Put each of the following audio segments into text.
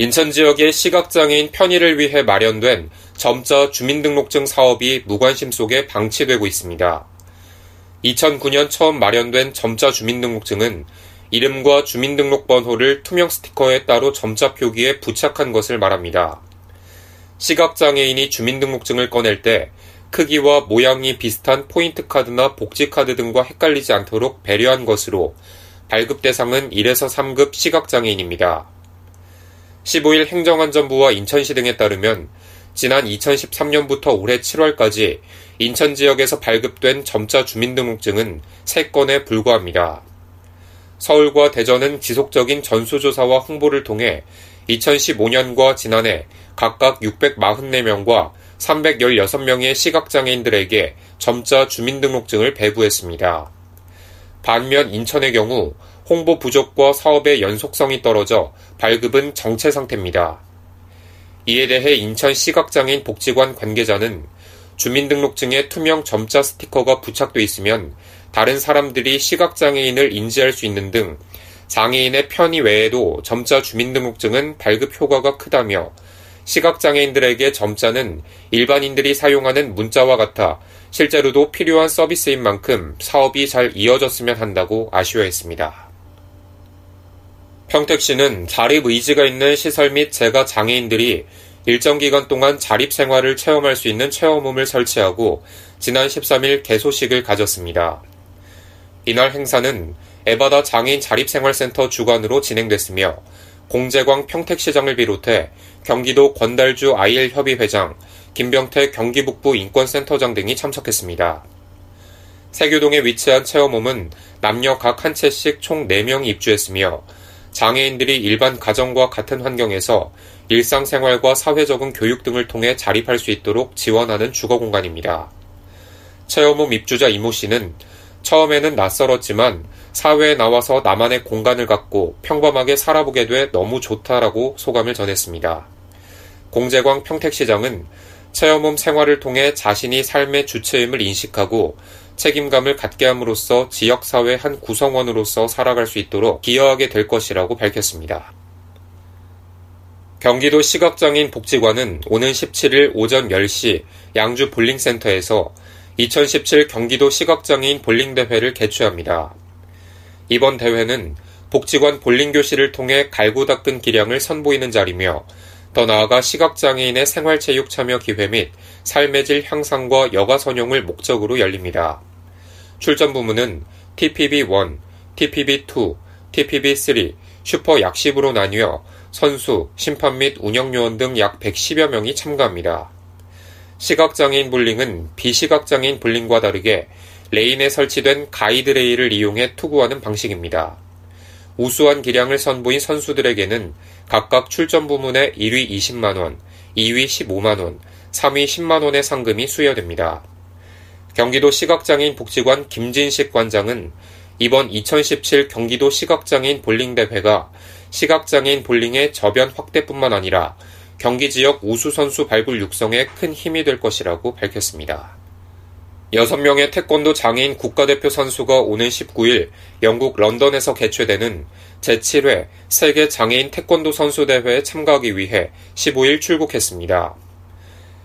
인천 지역의 시각장애인 편의를 위해 마련된 점자 주민등록증 사업이 무관심 속에 방치되고 있습니다. 2009년 처음 마련된 점자 주민등록증은 이름과 주민등록번호를 투명 스티커에 따로 점자 표기에 부착한 것을 말합니다. 시각장애인이 주민등록증을 꺼낼 때 크기와 모양이 비슷한 포인트 카드나 복지 카드 등과 헷갈리지 않도록 배려한 것으로 발급 대상은 1에서 3급 시각장애인입니다. 15일 행정안전부와 인천시 등에 따르면 지난 2013년부터 올해 7월까지 인천 지역에서 발급된 점자 주민등록증은 3건에 불과합니다. 서울과 대전은 지속적인 전수조사와 홍보를 통해 2015년과 지난해 각각 644명과 316명의 시각장애인들에게 점자 주민등록증을 배부했습니다. 반면 인천의 경우 홍보 부족과 사업의 연속성이 떨어져 발급은 정체 상태입니다. 이에 대해 인천 시각장애인 복지관 관계자는 주민등록증에 투명 점자 스티커가 부착돼 있으면 다른 사람들이 시각장애인을 인지할 수 있는 등 장애인의 편의 외에도 점자 주민등록증은 발급 효과가 크다며 시각장애인들에게 점자는 일반인들이 사용하는 문자와 같아 실제로도 필요한 서비스인 만큼 사업이 잘 이어졌으면 한다고 아쉬워했습니다. 평택시는 자립 의지가 있는 시설 및 재가 장애인들이 일정 기간 동안 자립 생활을 체험할 수 있는 체험홈을 설치하고 지난 13일 개소식을 가졌습니다. 이날 행사는 에바다 장애인 자립생활센터 주관으로 진행됐으며 공재광 평택시장을 비롯해 경기도 권달주 IL협의회장, 김병태 경기북부 인권센터장 등이 참석했습니다. 세교동에 위치한 체험홈은 남녀 각 한 채씩 총 4명이 입주했으며 장애인들이 일반 가정과 같은 환경에서 일상생활과 사회적인 교육 등을 통해 자립할 수 있도록 지원하는 주거 공간입니다. 체험홈 입주자 이모 씨는 처음에는 낯설었지만 사회에 나와서 나만의 공간을 갖고 평범하게 살아보게 돼 너무 좋다라고 소감을 전했습니다. 공재광 평택시장은 체험홈 생활을 통해 자신이 삶의 주체임을 인식하고 책임감을 갖게 함으로써 지역사회 한 구성원으로서 살아갈 수 있도록 기여하게 될 것이라고 밝혔습니다. 경기도 시각장애인 복지관은 오는 17일 오전 10시 양주 볼링센터에서 2017 경기도 시각장애인 볼링대회를 개최합니다. 이번 대회는 복지관 볼링교실을 통해 갈고 닦은 기량을 선보이는 자리며 더 나아가 시각장애인의 생활체육 참여 기회 및 삶의 질 향상과 여가 선용을 목적으로 열립니다. 출전 부문은 TPB1, TPB2, TPB3, 슈퍼 약십으로 나뉘어 선수, 심판 및 운영요원 등 약 110여 명이 참가합니다. 시각장애인 볼링은 비시각장애인 볼링과 다르게 레인에 설치된 가이드레일을 이용해 투구하는 방식입니다. 우수한 기량을 선보인 선수들에게는 각각 출전 부문에 1위 20만원, 2위 15만원, 3위 10만원의 상금이 수여됩니다. 경기도 시각장애인 복지관 김진식 관장은 이번 2017 경기도 시각장애인 볼링대회가 시각장애인 볼링의 저변 확대뿐만 아니라 경기 지역 우수 선수 발굴 육성에 큰 힘이 될 것이라고 밝혔습니다. 6명의 태권도 장애인 국가대표 선수가 오는 19일 영국 런던에서 개최되는 제7회 세계 장애인 태권도 선수 대회에 참가하기 위해 15일 출국했습니다.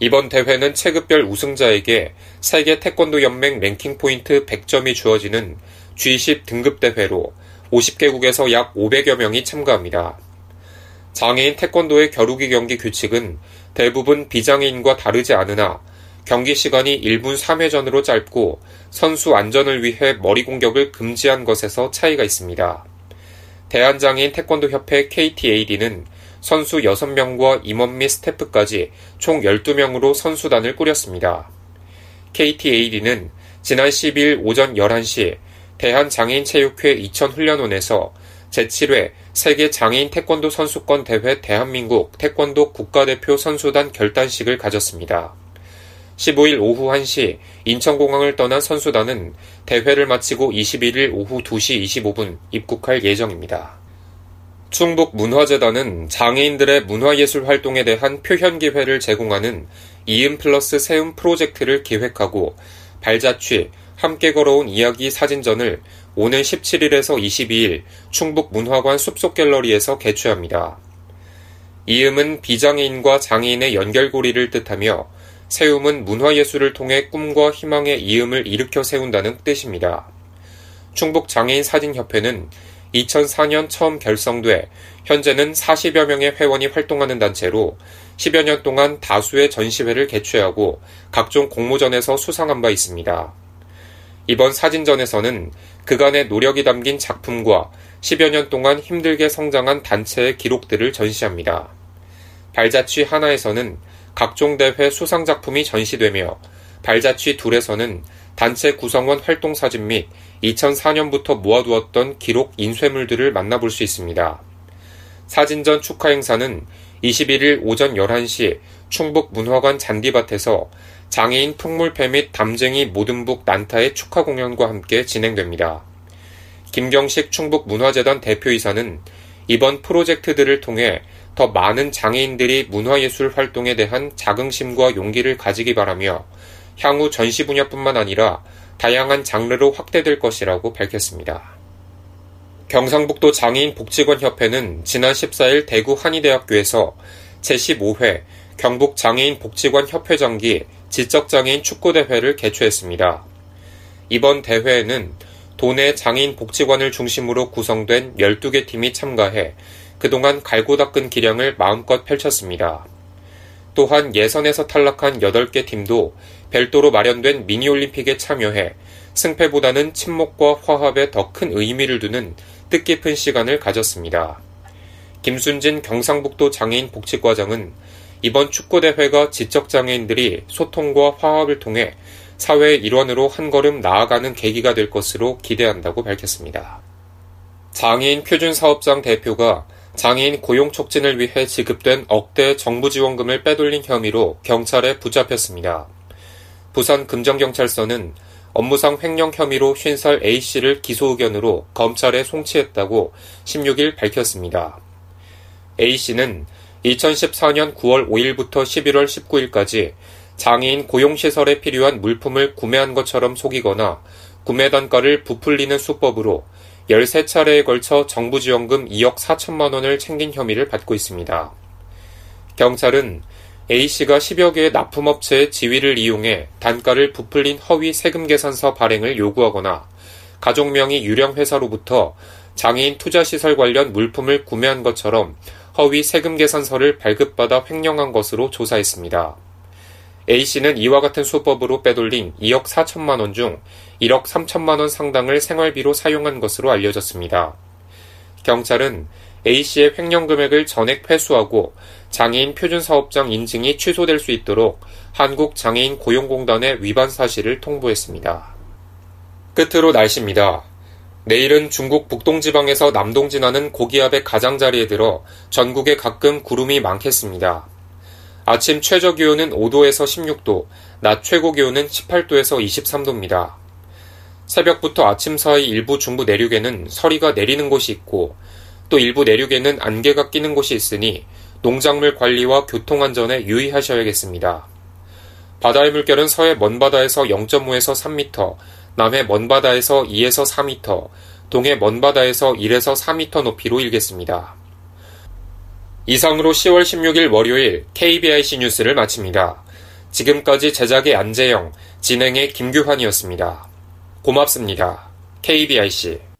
이번 대회는 체급별 우승자에게 세계 태권도 연맹 랭킹 포인트 100점이 주어지는 G10 등급 대회로 50개국에서 약 500여 명이 참가합니다. 장애인 태권도의 겨루기 경기 규칙은 대부분 비장애인과 다르지 않으나 경기 시간이 1분 3회전으로 짧고 선수 안전을 위해 머리 공격을 금지한 것에서 차이가 있습니다. 대한장애인 태권도협회 KTAD는 선수 6명과 임원 및 스태프까지 총 12명으로 선수단을 꾸렸습니다. KTAD는 지난 10일 오전 11시 대한장애인체육회 이천훈련원에서 제7회 세계 장애인 태권도 선수권 대회 대한민국 태권도 국가대표 선수단 결단식을 가졌습니다. 15일 오후 1시 인천공항을 떠난 선수단은 대회를 마치고 21일 오후 2시 25분 입국할 예정입니다. 충북 문화재단은 장애인들의 문화예술 활동에 대한 표현 기회를 제공하는 이음 플러스 세움 프로젝트를 기획하고 발자취, 함께 걸어온 이야기 사진전을 오는 17일에서 22일 충북 문화관 숲속 갤러리에서 개최합니다. 이음은 비장애인과 장애인의 연결고리를 뜻하며 세움은 문화예술을 통해 꿈과 희망의 이음을 일으켜 세운다는 뜻입니다. 충북장애인 사진협회는 2004년 처음 결성돼 현재는 40여 명의 회원이 활동하는 단체로 10여 년 동안 다수의 전시회를 개최하고 각종 공모전에서 수상한 바 있습니다. 이번 사진전에서는 그간의 노력이 담긴 작품과 10여 년 동안 힘들게 성장한 단체의 기록들을 전시합니다. 발자취 하나에서는 각종 대회 수상 작품이 전시되며 발자취 둘에서는 단체 구성원 활동 사진 및 2004년부터 모아두었던 기록 인쇄물들을 만나볼 수 있습니다. 사진전 축하 행사는 21일 오전 11시 충북 문화관 잔디밭에서 장애인 풍물패 및 담쟁이 모든북 난타의 축하 공연과 함께 진행됩니다. 김경식 충북 문화재단 대표이사는 이번 프로젝트들을 통해 더 많은 장애인들이 문화예술 활동에 대한 자긍심과 용기를 가지기 바라며 향후 전시 분야뿐만 아니라 다양한 장르로 확대될 것이라고 밝혔습니다. 경상북도 장애인 복지관 협회는 지난 14일 대구 한의대학교에서 제15회 경북 장애인 복지관 협회장기 지적장애인 축구대회를 개최했습니다. 이번 대회에는 도내 장애인 복지관을 중심으로 구성된 12개 팀이 참가해 그동안 갈고 닦은 기량을 마음껏 펼쳤습니다. 또한 예선에서 탈락한 8개 팀도 별도로 마련된 미니올림픽에 참여해 승패보다는 친목과 화합에 더 큰 의미를 두는 뜻깊은 시간을 가졌습니다. 김순진 경상북도 장애인 복지과장은 이번 축구대회가 지적장애인들이 소통과 화합을 통해 사회의 일원으로 한 걸음 나아가는 계기가 될 것으로 기대한다고 밝혔습니다. 장애인 표준사업장 대표가 장애인 고용 촉진을 위해 지급된 억대 정부 지원금을 빼돌린 혐의로 경찰에 붙잡혔습니다. 부산 금정경찰서는 업무상 횡령 혐의로 50살 A씨를 기소 의견으로 검찰에 송치했다고 16일 밝혔습니다. A씨는 2014년 9월 5일부터 11월 19일까지 장애인 고용시설에 필요한 물품을 구매한 것처럼 속이거나 구매 단가를 부풀리는 수법으로 13차례에 걸쳐 정부 지원금 2억 4천만 원을 챙긴 혐의를 받고 있습니다. 경찰은 A씨가 10여 개의 납품업체의 지위를 이용해 단가를 부풀린 허위 세금 계산서 발행을 요구하거나 가족 명의 유령 회사로부터 장애인 투자시설 관련 물품을 구매한 것처럼 허위 세금 계산서를 발급받아 횡령한 것으로 조사했습니다. A씨는 이와 같은 수법으로 빼돌린 2억 4천만 원 중 1억 3천만 원 상당을 생활비로 사용한 것으로 알려졌습니다. 경찰은 A씨의 횡령 금액을 전액 회수하고 장애인 표준사업장 인증이 취소될 수 있도록 한국장애인 고용공단에 위반 사실을 통보했습니다. 끝으로 날씨입니다. 내일은 중국 북동지방에서 남동 지나는 고기압의 가장자리에 들어 전국에 가끔 구름이 많겠습니다. 아침 최저 기온은 5도에서 16도, 낮 최고 기온은 18도에서 23도입니다. 새벽부터 아침 사이 일부 중부 내륙에는 서리가 내리는 곳이 있고 또 일부 내륙에는 안개가 끼는 곳이 있으니 농작물 관리와 교통안전에 유의하셔야겠습니다. 바다의 물결은 서해 먼바다에서 0.5에서 3m, 남해 먼바다에서 2에서 4m, 동해 먼바다에서 1에서 4m 높이로 일겠습니다. 이상으로 10월 16일 월요일 KBIC 뉴스를 마칩니다. 지금까지 제작의 안재영, 진행의 김규환이었습니다. 고맙습니다. KBIC